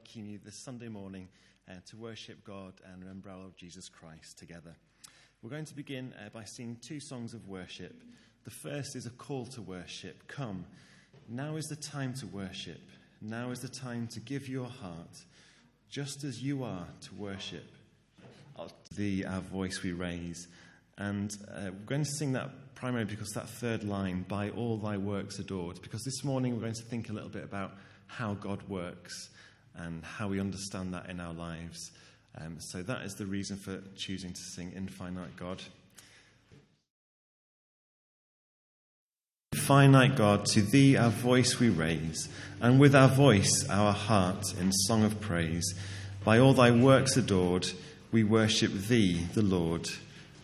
welcome you this Sunday morning uh, to worship God and remember our Lord Jesus Christ together. We're going to begin uh, by singing two songs of worship. The first is a call to worship. Come, now is the time to worship. Now is the time to give your heart, just as you are, to worship. The our voice we raise. And uh, we're going to sing that primarily because that third line, by all thy works adored, because this morning we're going to think a little bit about how God works and how we understand that in our lives. Um, so that is the reason for choosing to sing Infinite God. Finite God, to thee our voice we raise, and with our voice our heart in song of praise. By all thy works adored, we worship thee, the Lord.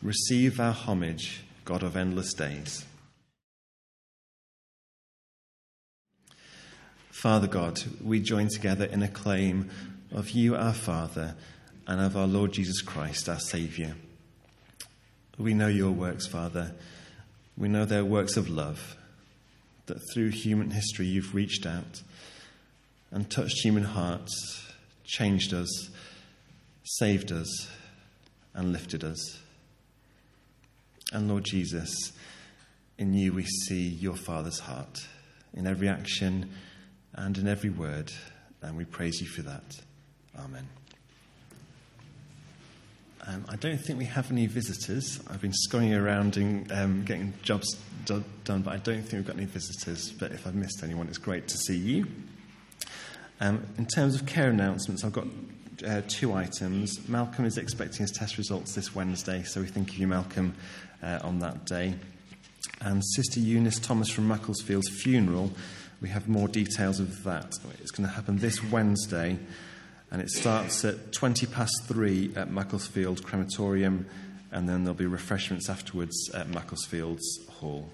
Receive our homage, God of endless days. Father God, we join together in a claim of you, our Father, and of our Lord Jesus Christ, our Saviour. We know your works, Father. We know they're works of love, that through human history you've reached out and touched human hearts, changed us, saved us, and lifted us. And Lord Jesus, in you we see your Father's heart in every action and in every word, and we praise you for that. Amen. Um, I don't think we have any visitors. I've been scurrying around and um, getting jobs do- done, but I don't think we've got any visitors. But if I've missed anyone, it's great to see you. Um, in terms of care announcements, I've got uh, two items. Malcolm is expecting his test results this Wednesday, so we think of you, Malcolm, uh, on that day. And Sister Eunice Thomas from Macclesfield's funeral we have more details of that. It's going to happen this Wednesday, and it starts at 20 past three at Macclesfield Crematorium, and then there'll be refreshments afterwards at Macclesfield's Hall.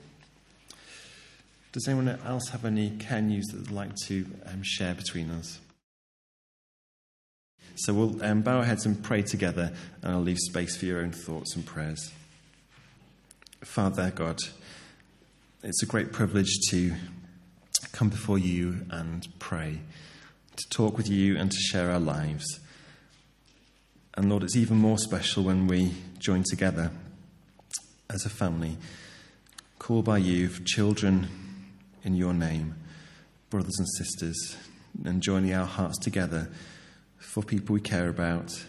Does anyone else have any care news that they'd like to um, share between us? So we'll um, bow our heads and pray together, and I'll leave space for your own thoughts and prayers. Father God, it's a great privilege to come before you and pray, to talk with you and to share our lives. And Lord, it's even more special when we join together as a family, called by you, children in your name, brothers and sisters, and joining our hearts together for people we care about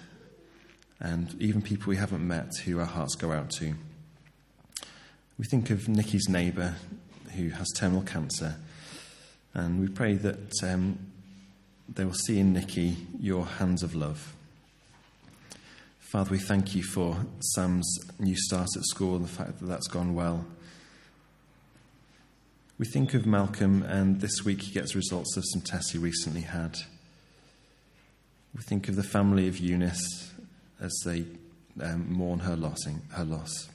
and even people we haven't met who our hearts go out to. We think of Nikki's neighbour who has terminal cancer and we pray that um, they will see in Nikki your hands of love. Father, we thank you for Sam's new start at school and the fact that that's gone well. We think of Malcolm, and this week he gets results of some tests he recently had. We think of the family of Eunice as they um, mourn her, lossing, her loss.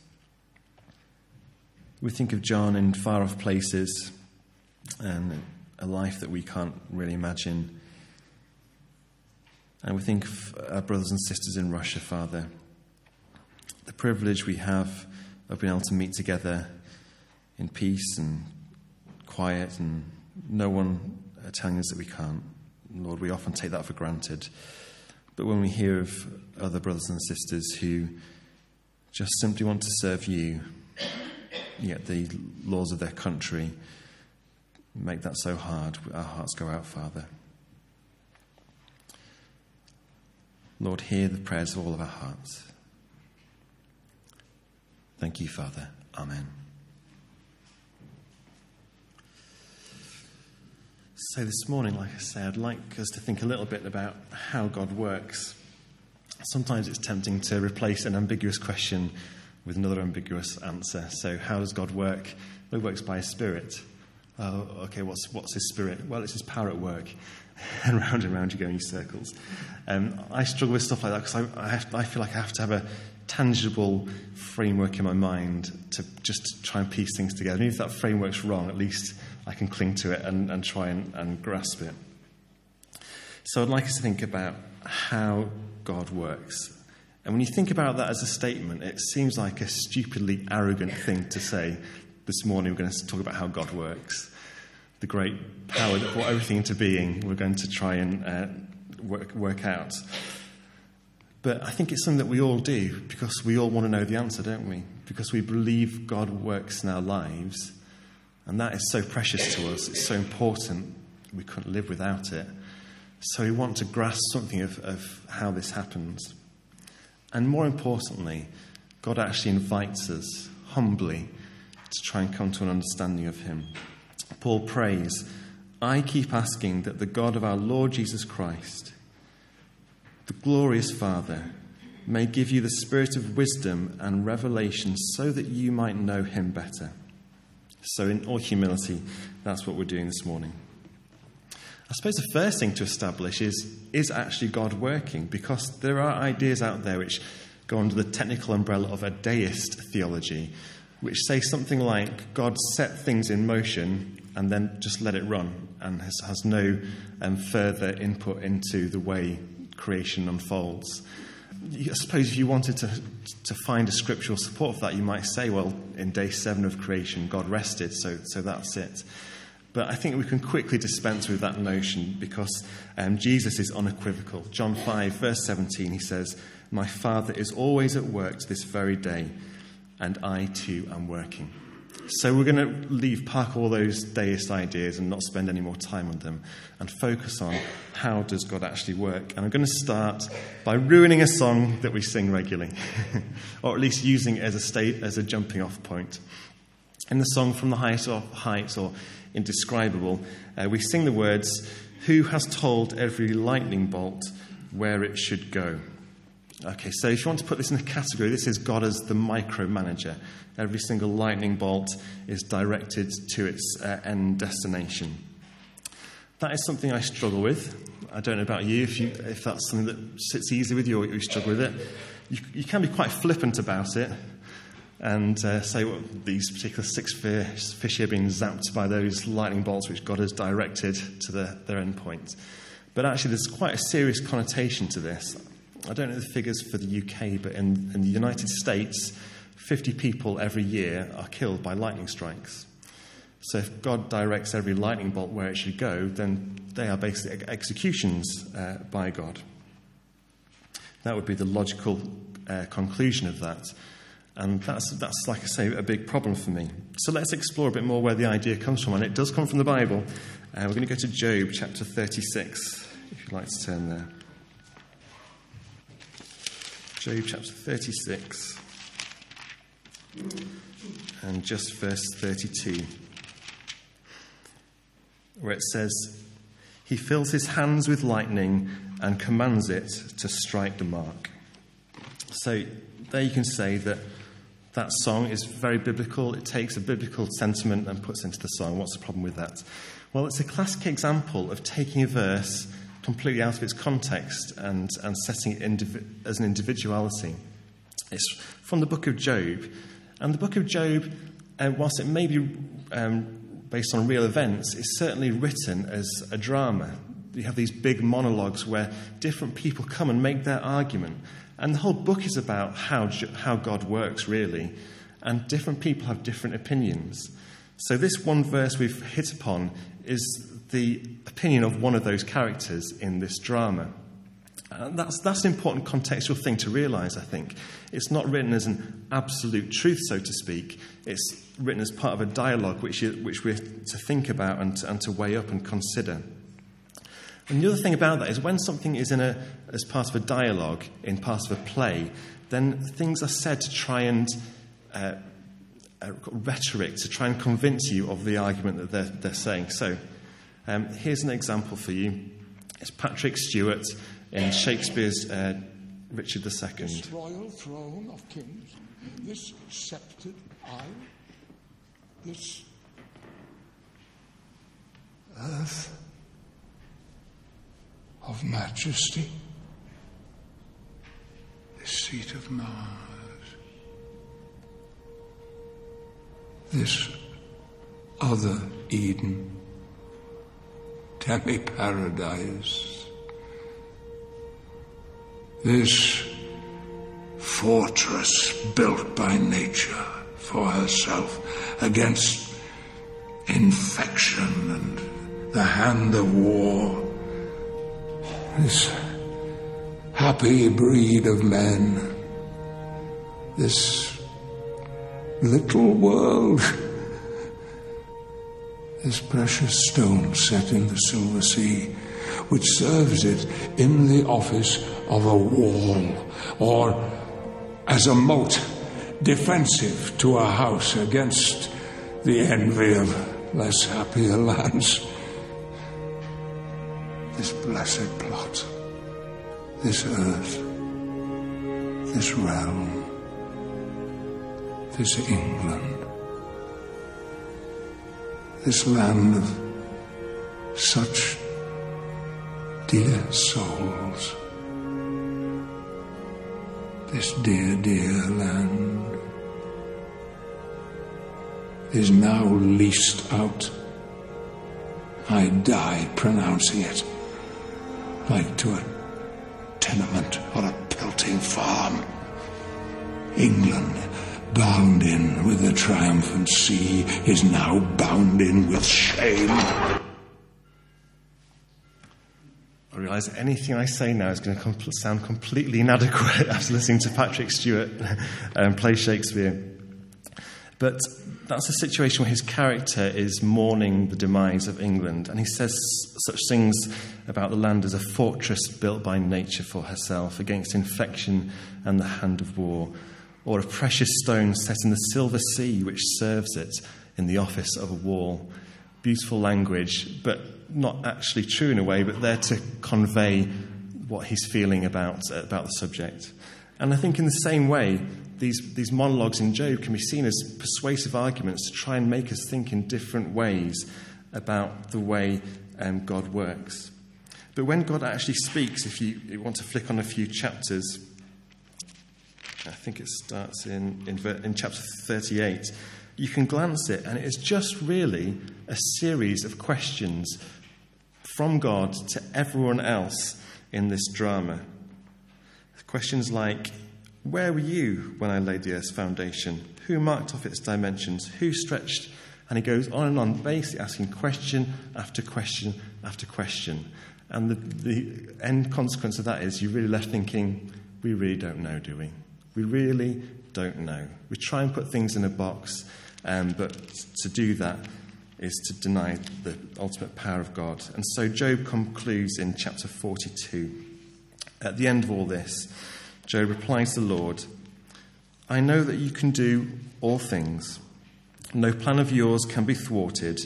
We think of John in far off places and a life that we can't really imagine. And we think of our brothers and sisters in Russia, Father, the privilege we have of being able to meet together in peace and quiet and no one telling us that we can't. Lord, we often take that for granted. But when we hear of other brothers and sisters who just simply want to serve you, yet the laws of their country make that so hard, our hearts go out, Father. Lord, hear the prayers of all of our hearts. Thank you, Father. Amen. So, this morning, like I said, I'd like us to think a little bit about how God works. Sometimes it's tempting to replace an ambiguous question with another ambiguous answer. So, how does God work? He works by His Spirit. Oh, okay, what's, what's his spirit? Well, it's his power at work. and round and round you go in circles. Um, I struggle with stuff like that because I, I, I, feel like I have to have a tangible framework in my mind to just try and piece things together. And if that framework's wrong, at least I can cling to it and, and try and, and grasp it. So I'd like us to think about how God works. And when you think about that as a statement, it seems like a stupidly arrogant thing to say this morning we're going to talk about how God works, the great power that brought everything into being. We're going to try and uh, work, work out. But I think it's something that we all do because we all want to know the answer, don't we? Because we believe God works in our lives, and that is so precious to us. It's so important. We couldn't live without it. So we want to grasp something of, of how this happens. And more importantly, God actually invites us humbly to try and come to an understanding of Him. Paul prays, I keep asking that the God of our Lord Jesus Christ, the glorious Father, may give you the spirit of wisdom and revelation so that you might know Him better. So, in all humility, that's what we're doing this morning. I suppose the first thing to establish is is actually God working? Because there are ideas out there which go under the technical umbrella of a deist theology, which say something like God set things in motion and then just let it run and has, has no um, further input into the way creation unfolds. I suppose if you wanted to, to find a scriptural support for that, you might say, well, in day seven of creation, God rested, so, so that's it. But I think we can quickly dispense with that notion because um, Jesus is unequivocal. John 5, verse 17, he says, My Father is always at work to this very day, and I too am working. So we're going to leave park all those deist ideas and not spend any more time on them and focus on how does God actually work. And I'm going to start by ruining a song that we sing regularly, or at least using it as a state as a jumping off point. In the song From the Highest of Heights or Indescribable, uh, we sing the words, Who has told every lightning bolt where it should go? Okay, so if you want to put this in a category, this is God as the micromanager. Every single lightning bolt is directed to its uh, end destination. That is something I struggle with. I don't know about you if, you, if that's something that sits easy with you or you struggle with it. You, you can be quite flippant about it and uh, say well, these particular six fish, fish here being zapped by those lightning bolts which God has directed to the, their end point. But actually, there's quite a serious connotation to this. I don't know the figures for the UK, but in, in the United States, 50 people every year are killed by lightning strikes. So if God directs every lightning bolt where it should go, then they are basically executions uh, by God. That would be the logical uh, conclusion of that. And that's, that's, like I say, a big problem for me. So let's explore a bit more where the idea comes from. And it does come from the Bible. Uh, we're going to go to Job chapter 36, if you'd like to turn there. Job chapter 36 and just verse 32, where it says, He fills his hands with lightning and commands it to strike the mark. So there you can say that that song is very biblical. It takes a biblical sentiment and puts into the song. What's the problem with that? Well, it's a classic example of taking a verse completely out of its context and, and setting it as an individuality. It's from the book of Job. And the book of Job, uh, whilst it may be um, based on real events, is certainly written as a drama. You have these big monologues where different people come and make their argument. And the whole book is about how, how God works, really. And different people have different opinions. So, this one verse we've hit upon is the opinion of one of those characters in this drama. And that's, that's an important contextual thing to realize, I think. It's not written as an absolute truth, so to speak. It's written as part of a dialogue which, you, which we're to think about and, and to weigh up and consider. And the other thing about that is when something is in a, as part of a dialogue, in part of a play, then things are said to try and uh, uh, rhetoric to try and convince you of the argument that they're, they're saying. So, um, here's an example for you. It's Patrick Stewart in Shakespeare's uh, Richard II. This royal throne of kings, this sceptred isle, this earth of majesty, this seat of Mars, this other Eden demi paradise. This fortress built by nature for herself against infection and the hand of war. this happy breed of men, this little world, this precious stone set in the silver sea, which serves it in the office of a wall or as a moat defensive to a house against the envy of less happier lands. This blessed plot, this earth, this realm, this England, this land of such dear souls, this dear, dear land is now leased out. I die pronouncing it, like to a tenement or a pelting farm. England, bound in with the triumphant sea, is now bound in with shame. I realise anything I say now is going to sound completely inadequate after listening to Patrick Stewart um, play Shakespeare. But that's a situation where his character is mourning the demise of England, and he says such things about the land as a fortress built by nature for herself against infection and the hand of war, or a precious stone set in the silver sea which serves it in the office of a wall. Beautiful language, but not actually true in a way, but there to convey what he's feeling about, about the subject. And I think in the same way, these, these monologues in Job can be seen as persuasive arguments to try and make us think in different ways about the way um, God works. But when God actually speaks, if you, you, want to flick on a few chapters, I think it starts in, in, in chapter 38, you can glance it, and it is just really a series of questions from God to everyone else in this drama. Questions like, where were you when I laid the earth's foundation? Who marked off its dimensions? Who stretched? And he goes on and on, basically asking question after question after question. And the, the end consequence of that is you're really left thinking, we really don't know, do we? We really don't know. We try and put things in a box, um, but to do that is to deny the ultimate power of God. And so Job concludes in chapter 42. At the end of all this, Job replies to the Lord, I know that you can do all things. No plan of yours can be thwarted.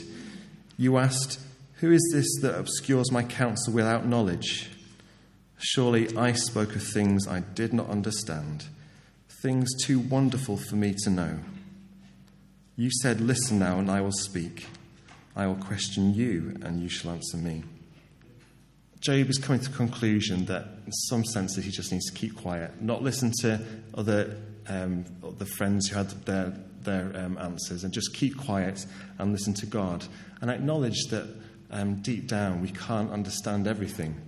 You asked, Who is this that obscures my counsel without knowledge? Surely I spoke of things I did not understand, things too wonderful for me to know. You said, Listen now, and I will speak. I will question you, and you shall answer me. Job is coming to the conclusion that, in some senses, he just needs to keep quiet, not listen to other um, the friends who had their their um, answers, and just keep quiet and listen to God, and acknowledge that um, deep down we can't understand everything.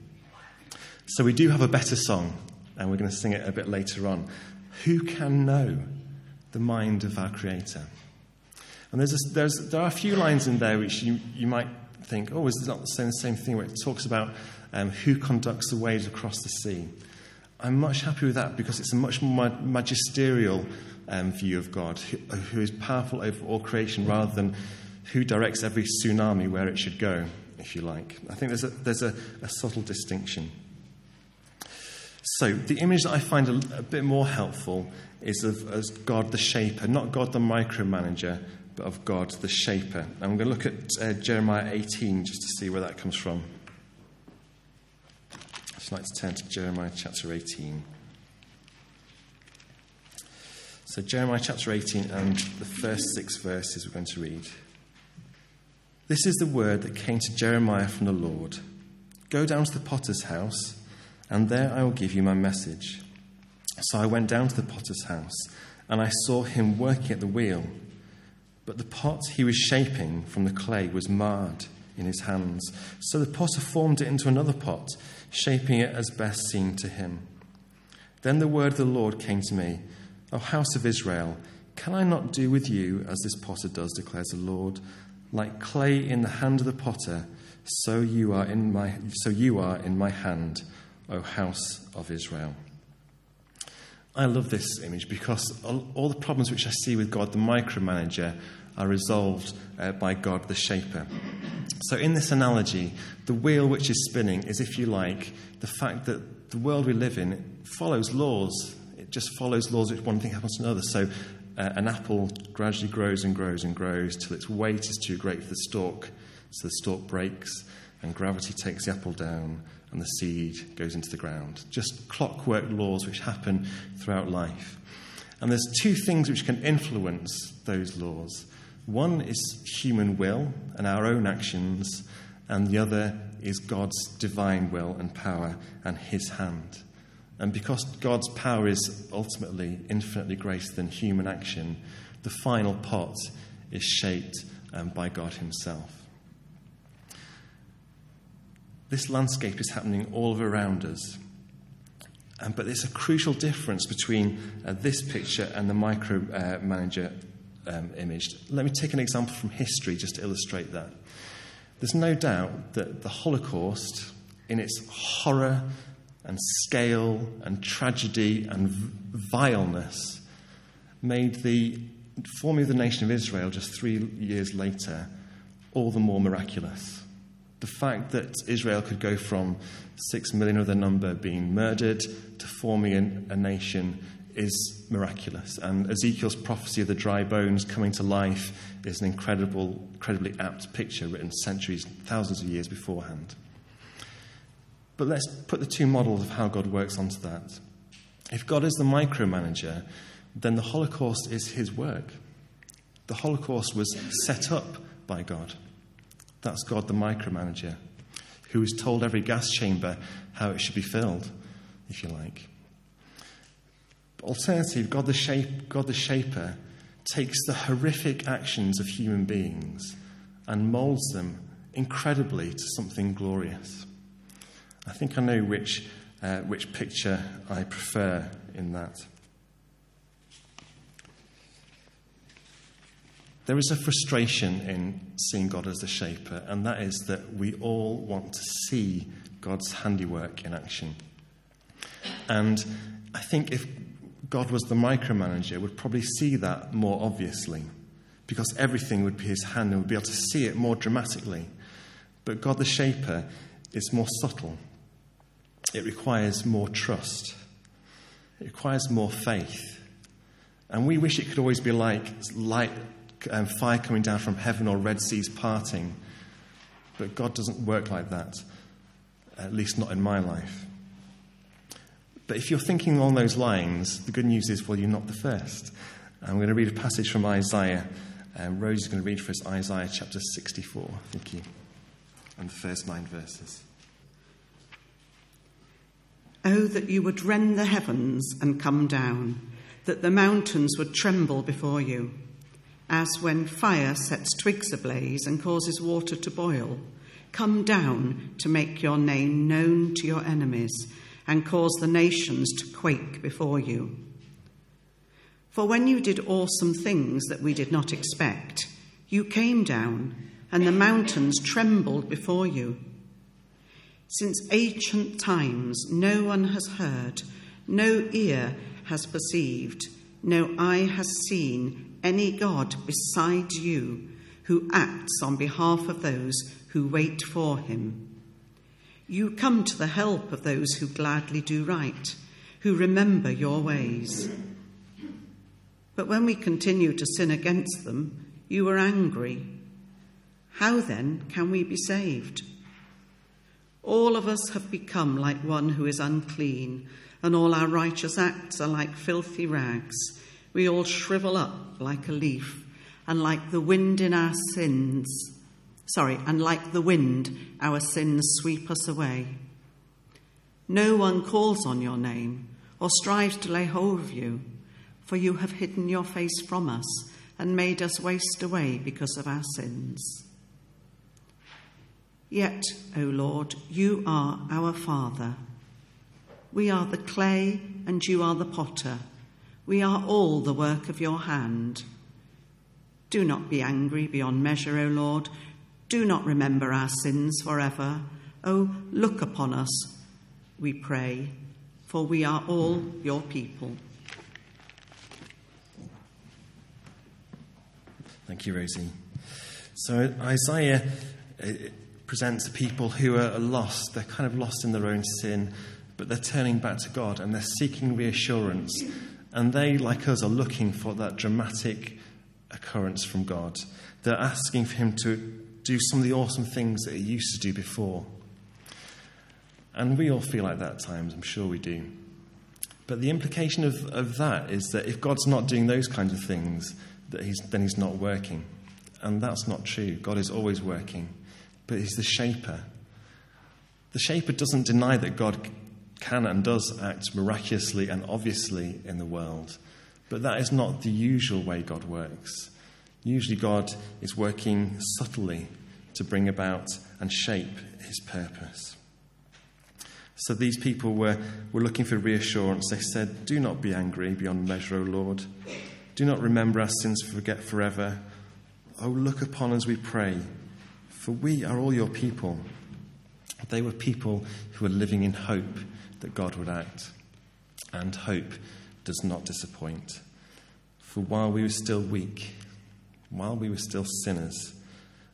So we do have a better song, and we're going to sing it a bit later on. Who can know the mind of our Creator? And there's, a, there's there are a few lines in there which you, you might think, oh, is this not the same, the same thing where it talks about um, who conducts the waves across the sea. I'm much happy with that because it's a much more magisterial um, view of God, who, who is powerful over all creation rather than who directs every tsunami where it should go, if you like. I think there's a, there's a, a subtle distinction. So, the image that I find a, a bit more helpful is of as God the shaper, not God the micromanager, but of God the shaper. And I'm going to look at uh, Jeremiah 18 just to see where that comes from. I'd like to turn to Jeremiah chapter 18. So, Jeremiah chapter 18 and the first six verses we're going to read. This is the word that came to Jeremiah from the Lord Go down to the potter's house, and there I will give you my message. So I went down to the potter's house, and I saw him working at the wheel. But the pot he was shaping from the clay was marred in his hands. So the potter formed it into another pot, shaping it as best seemed to him. Then the word of the Lord came to me O house of Israel, can I not do with you as this potter does, declares the Lord? Like clay in the hand of the potter, so you are in my, so you are in my hand, O house of Israel. I love this image because all the problems which I see with God, the micromanager, are resolved uh, by God, the shaper. So, in this analogy, the wheel which is spinning is, if you like, the fact that the world we live in follows laws. It just follows laws which one thing happens to another. So, uh, an apple gradually grows and grows and grows till its weight is too great for the stalk. So, the stalk breaks, and gravity takes the apple down, and the seed goes into the ground. Just clockwork laws which happen throughout life. And there's two things which can influence those laws. One is human will and our own actions, and the other is God's divine will and power and his hand. And because God's power is ultimately infinitely greater than human action, the final pot is shaped um, by God himself. This landscape is happening all around us. Um, but there's a crucial difference between uh, this picture and the micromanager uh, um, image. Let me take an example from history just to illustrate that. There's no doubt that the Holocaust, in its horror and scale and tragedy and vileness, made the forming of the nation of Israel just three years later all the more miraculous. The fact that Israel could go from six million of their number being murdered to forming a nation is miraculous. And Ezekiel's prophecy of the dry bones coming to life is an incredible, incredibly apt picture written centuries, thousands of years beforehand. But let's put the two models of how God works onto that. If God is the micromanager, then the Holocaust is his work. The Holocaust was set up by God. That's God, the micromanager, who has told every gas chamber how it should be filled, if you like alternative, God the, shape, God the Shaper takes the horrific actions of human beings and molds them incredibly to something glorious. I think I know which, uh, which picture I prefer in that. There is a frustration in seeing God as the shaper, and that is that we all want to see God's handiwork in action. And I think if God was the micromanager, would probably see that more obviously because everything would be his hand and would be able to see it more dramatically. But God the shaper is more subtle. It requires more trust. It requires more faith. And we wish it could always be like light um, fire coming down from heaven or Red Seas parting. But God doesn't work like that, at least not in my life. But if you're thinking along those lines, the good news is, well, you're not the first. I'm going to read a passage from Isaiah. Um, Rose is going to read for us Isaiah chapter 64. Thank you. And the first nine verses. Oh, that you would rend the heavens and come down, that the mountains would tremble before you, as when fire sets twigs ablaze and causes water to boil. Come down to make your name known to your enemies and cause the nations to quake before you. For when you did awesome things that we did not expect, you came down, and the mountains trembled before you. Since ancient times, no one has heard, no ear has perceived, no eye has seen any God besides you who acts on behalf of those who wait for him. You come to the help of those who gladly do right, who remember your ways. But when we continue to sin against them, you are angry. How then can we be saved? All of us have become like one who is unclean, and all our righteous acts are like filthy rags. We all shrivel up like a leaf, and like the wind in our sins Sorry, and like the wind, our sins sweep us away. No one calls on your name or strives to lay hold of you, for you have hidden your face from us and made us waste away because of our sins. Yet, O Lord, you are our Father. We are the clay and you are the potter. We are all the work of your hand. Do not be angry beyond measure, O Lord Do not remember our sins forever. Oh, look upon us, we pray, for we are all your people. Thank you, Rosie. So Isaiah uh, presents people who are lost. They're kind of lost in their own sin, but they're turning back to God and they're seeking reassurance. And they, like us, are looking for that dramatic occurrence from God. They're asking for Him to do some of the awesome things that He used to do before. And we all feel like that at times, I'm sure we do. But the implication of, of that is that if God's not doing those kinds of things, that he's, then He's not working. And that's not true. God is always working, but He's the shaper. The shaper doesn't deny that God can and does act miraculously and obviously in the world, but that is not the usual way God works. Usually, God is working subtly to bring about and shape His purpose. So these people were, were looking for reassurance. They said, Do not be angry beyond measure, O Lord. Do not remember our sins, forget forever. Oh, look upon us, we pray, for we are all your people. They were people who were living in hope that God would act. And hope does not disappoint. For while we were still weak, while we were still sinners,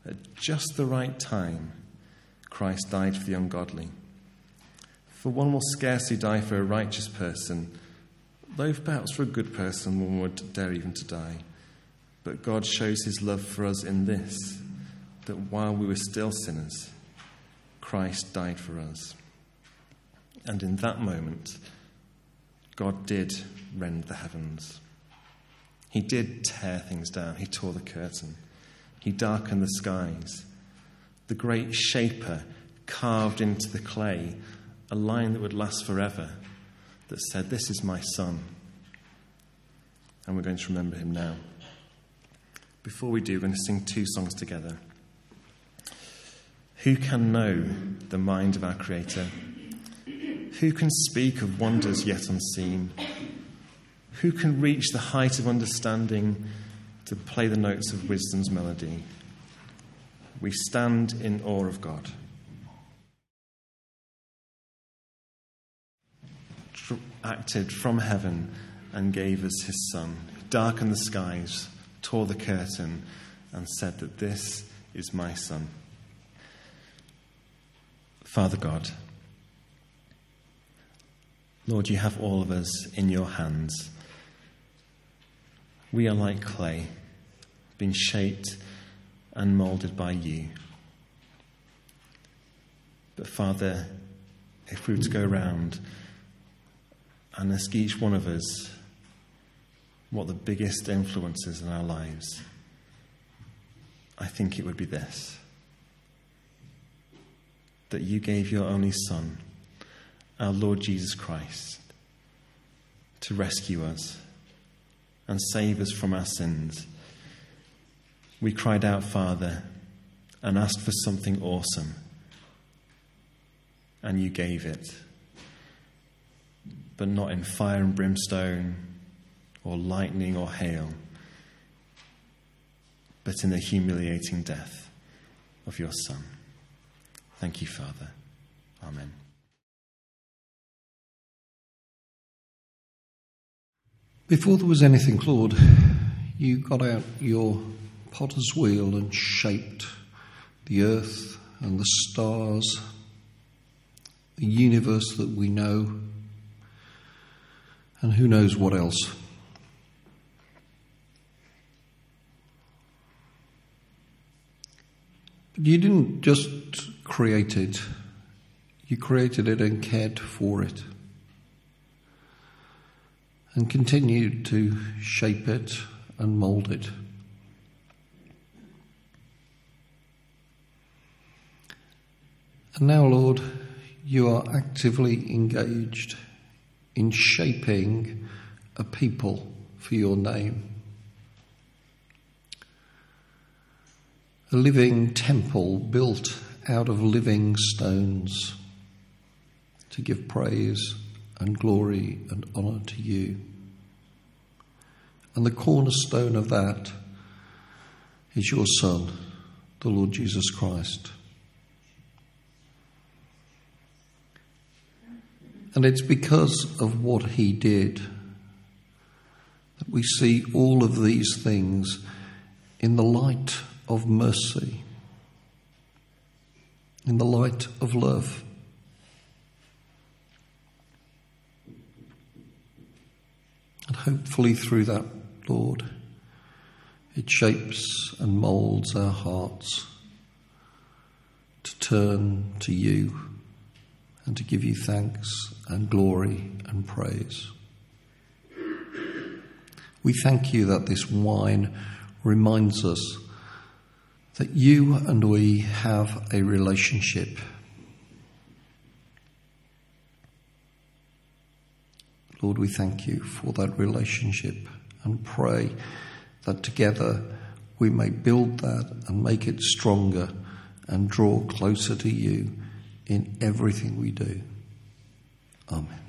at just the right time, Christ died for the ungodly. For one will scarcely die for a righteous person, though perhaps for a good person one would dare even to die. But God shows his love for us in this that while we were still sinners, Christ died for us. And in that moment, God did rend the heavens. He did tear things down. He tore the curtain. He darkened the skies. The great shaper carved into the clay a line that would last forever that said, This is my son. And we're going to remember him now. Before we do, we're going to sing two songs together. Who can know the mind of our Creator? Who can speak of wonders yet unseen? Who can reach the height of understanding to play the notes of wisdom's melody? We stand in awe of God. Acted from heaven and gave us his Son, darkened the skies, tore the curtain, and said that this is my Son. Father God, Lord, you have all of us in your hands. We are like clay, being shaped and moulded by you. But Father, if we were to go round and ask each one of us what the biggest influences in our lives, I think it would be this that you gave your only Son, our Lord Jesus Christ, to rescue us and save us from our sins. We cried out, Father, and asked for something awesome, and you gave it, but not in fire and brimstone, or lightning or hail, but in the humiliating death of your Son. Thank you, Father. Amen. Before there was anything, Lord, you got out your potter's wheel and shaped the earth and the stars, the universe that we know, and who knows what else. But you didn't just create it, you created it and cared for it. And continued to shape it and mould it. And now, Lord, you are actively engaged in shaping a people for your name. A living temple built out of living stones to give praise and glory and honour to you. And the cornerstone of that is your Son, the Lord Jesus Christ. And it's because of what he did that we see all of these things in the light of mercy, in the light of love. And hopefully, through that, Lord, it shapes and moulds our hearts to turn to you and to give you thanks and glory and praise. We thank you that this wine reminds us that you and we have a relationship. Lord, we thank you for that relationship and pray that together we may build that and make it stronger and draw closer to you in everything we do. Amen.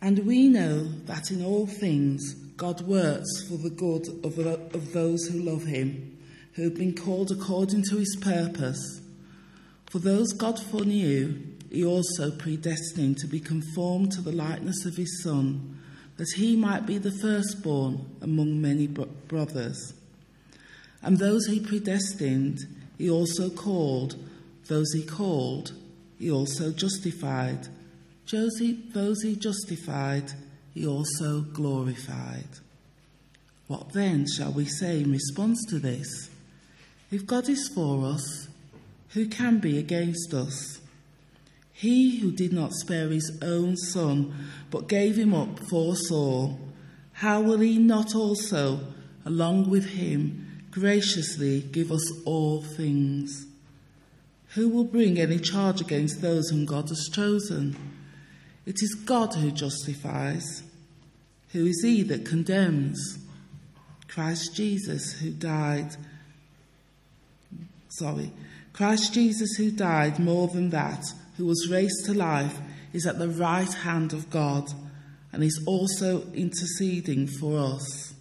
And we know that in all things God works for the good of, of those who love him, who have been called according to his purpose. For those God foreknew, he also predestined to be conformed to the likeness of his Son, that he might be the firstborn among many bro- brothers. And those he predestined, he also called. Those he called, he also justified. Those he justified, he also glorified. What then shall we say in response to this? If God is for us, who can be against us? He who did not spare his own son, but gave him up for us all, how will he not also, along with him, graciously give us all things? Who will bring any charge against those whom God has chosen? It is God who justifies. Who is he that condemns? Christ Jesus who died. Sorry. Christ Jesus who died more than that who was raised to life, is at the right hand of God and is also interceding for us.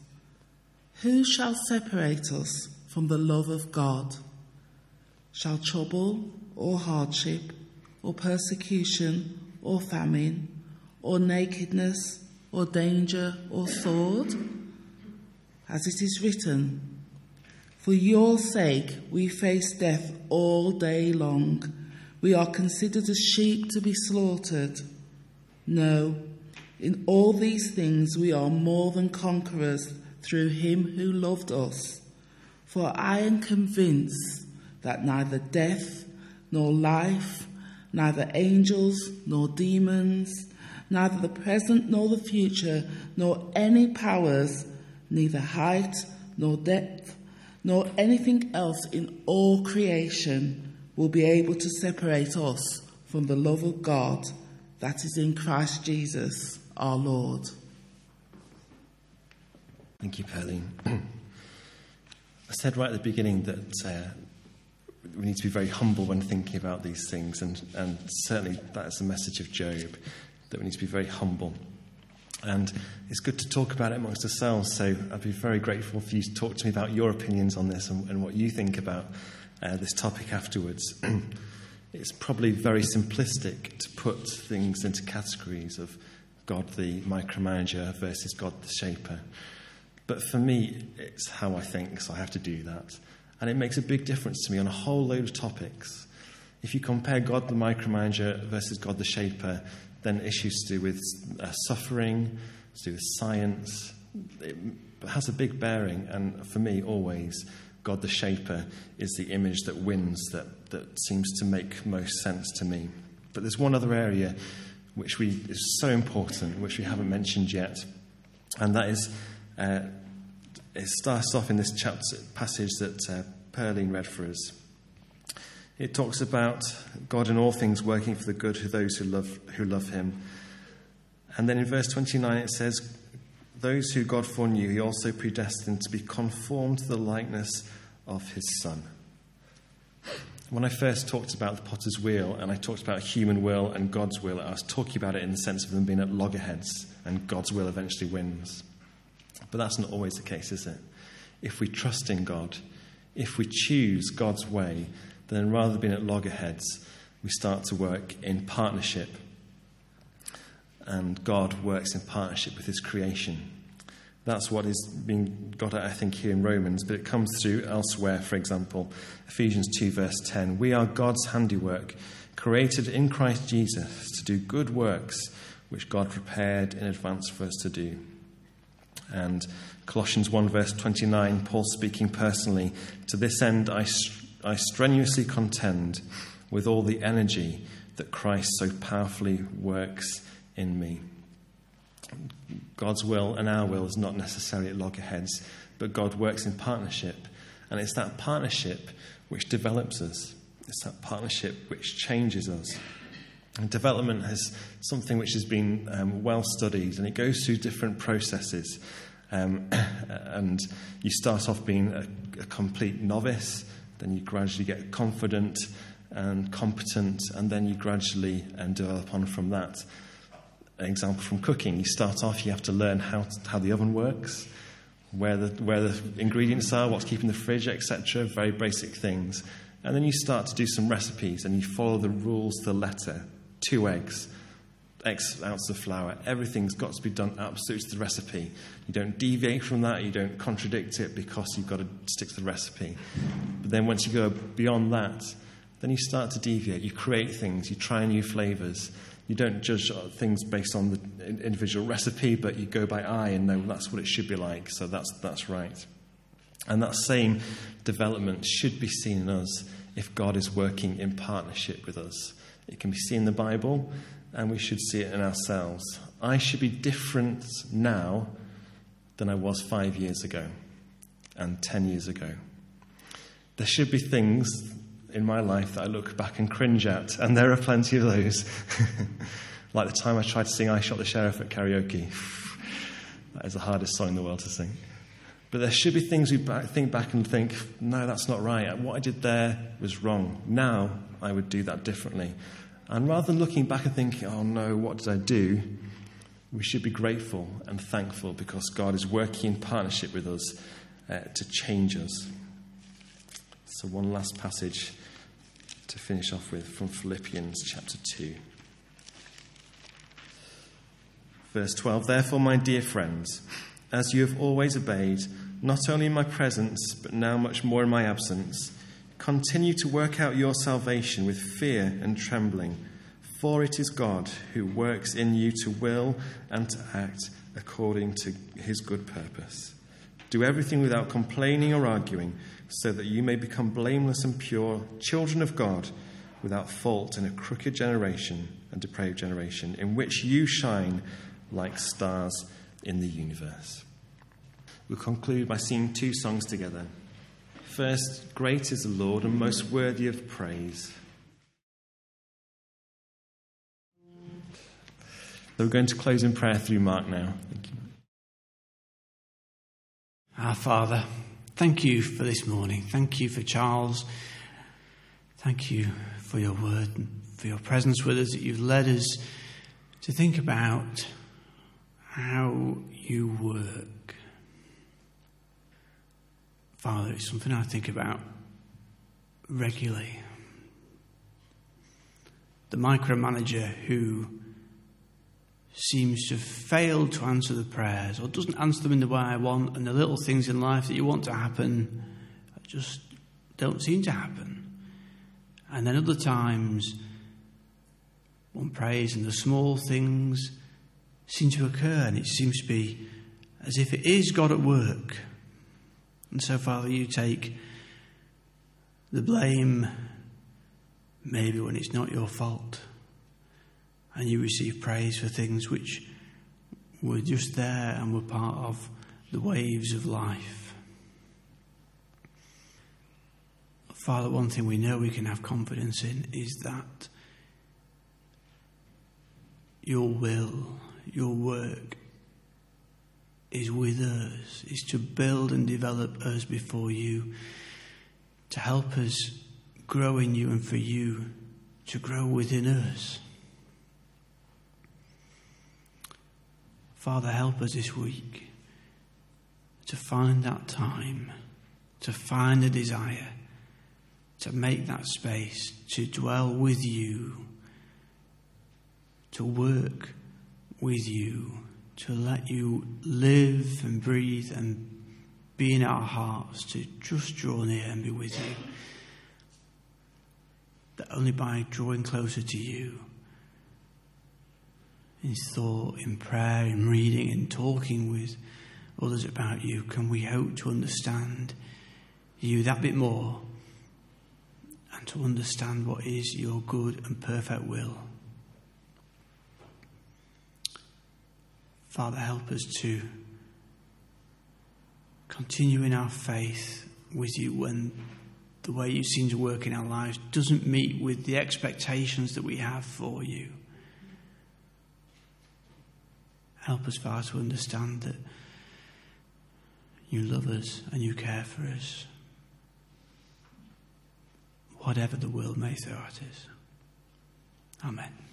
Who shall separate us from the love of God? Shall trouble or hardship or persecution or famine or nakedness or danger or sword? As it is written, For your sake we face death all day long. We are considered as sheep to be slaughtered. No, in all these things we are more than conquerors through him who loved us. For I am convinced that neither death nor life, neither angels nor demons, neither the present nor the future, nor any powers, neither height nor depth, nor anything else in all creation will be able to separate us from the love of God that is in Christ Jesus our Lord. Thank you, Pearline. I said right at the beginning that uh, we need to be very humble when thinking about these things, and, and certainly that is the message of Job, that we need to be very humble. And it's good to talk about it amongst ourselves, so I'd be very grateful for you to talk to me about your opinions on this and, and what you think about uh, this topic afterwards. it's probably very simplistic to put things into categories of God the micromanager versus God the shaper. But for me, it's how I think, so I have to do that. And it makes a big difference to me on a whole load of topics. If you compare God the micromanager versus God the shaper, then issues to do with uh, suffering, to do with science, it has a big bearing. And for me, always, God the Shaper is the image that wins, that, that seems to make most sense to me. But there's one other area which we, is so important, which we haven't mentioned yet, and that is uh, it starts off in this chapter, passage that uh, read for us. It talks about God in all things working for the good of those who love, who love Him. And then in verse 29 it says, those who God foreknew, he also predestined to be conformed to the likeness of his Son. When I first talked about the potter's wheel and I talked about human will and God's will, I was talking about it in the sense of them being at loggerheads and God's will eventually wins. But that's not always the case, is it? If we trust in God, if we choose God's way, then rather than being at loggerheads, we start to work in partnership. And God works in partnership with His creation. That's what is being got at, I think, here in Romans, but it comes through elsewhere, for example, Ephesians 2, verse 10. We are God's handiwork, created in Christ Jesus to do good works which God prepared in advance for us to do. And Colossians 1, verse 29, Paul speaking personally, to this end I, I strenuously contend with all the energy that Christ so powerfully works in me. God's will and our will is not necessarily at loggerheads, but God works in partnership. And it's that partnership which develops us, it's that partnership which changes us. And development has something which has been um, well studied, and it goes through different processes. Um, and you start off being a, a complete novice, then you gradually get confident and competent, and then you gradually um, develop on from that. An example from cooking: you start off, you have to learn how to, how the oven works, where the where the ingredients are, what's keeping the fridge, etc. Very basic things, and then you start to do some recipes, and you follow the rules to the letter two eggs, X ounces of flour. Everything's got to be done absolutely to the recipe. You don't deviate from that, you don't contradict it because you've got to stick to the recipe. But then once you go beyond that, then you start to deviate. You create things, you try new flavors. You don't judge things based on the individual recipe, but you go by eye and know that's what it should be like, so that's, that's right. And that same development should be seen in us if God is working in partnership with us. It can be seen in the Bible, and we should see it in ourselves. I should be different now than I was five years ago and ten years ago. There should be things in my life that I look back and cringe at, and there are plenty of those. like the time I tried to sing I Shot the Sheriff at karaoke. that is the hardest song in the world to sing. But there should be things we think back and think, no, that's not right. What I did there was wrong. Now I would do that differently. And rather than looking back and thinking, oh no, what did I do? We should be grateful and thankful because God is working in partnership with us uh, to change us. So, one last passage to finish off with from Philippians chapter 2. Verse 12 Therefore, my dear friends, as you have always obeyed, not only in my presence, but now much more in my absence, continue to work out your salvation with fear and trembling, for it is God who works in you to will and to act according to his good purpose. Do everything without complaining or arguing, so that you may become blameless and pure, children of God, without fault in a crooked generation and depraved generation, in which you shine like stars in the universe. We'll conclude by singing two songs together. First, great is the Lord and most worthy of praise. So we're going to close in prayer through Mark now. Thank you. Our Father, thank you for this morning. Thank you for Charles. Thank you for your word and for your presence with us, that you've led us to think about how you work. Father, it's something I think about regularly. The micromanager who seems to fail to answer the prayers or doesn't answer them in the way I want, and the little things in life that you want to happen just don't seem to happen. And then other times, one prays and the small things seem to occur, and it seems to be as if it is God at work. And so, Father, you take the blame maybe when it's not your fault, and you receive praise for things which were just there and were part of the waves of life. Father, one thing we know we can have confidence in is that your will your work is with us, is to build and develop us before you, to help us grow in you and for you to grow within us. Father, help us this week. to find that time, to find the desire, to make that space, to dwell with you, to work with you, to let you live and breathe and be in our hearts, to just draw near and be with you. That only by drawing closer to you, in thought, in prayer, in reading, in talking with others about you, can we hope to understand you that bit more and to understand what is your good and perfect will. Father, help us to continue in our faith with you when the way you seem to work in our lives doesn't meet with the expectations that we have for you. Help us, Father, to understand that you love us and you care for us, whatever the world may throw at us. Amen.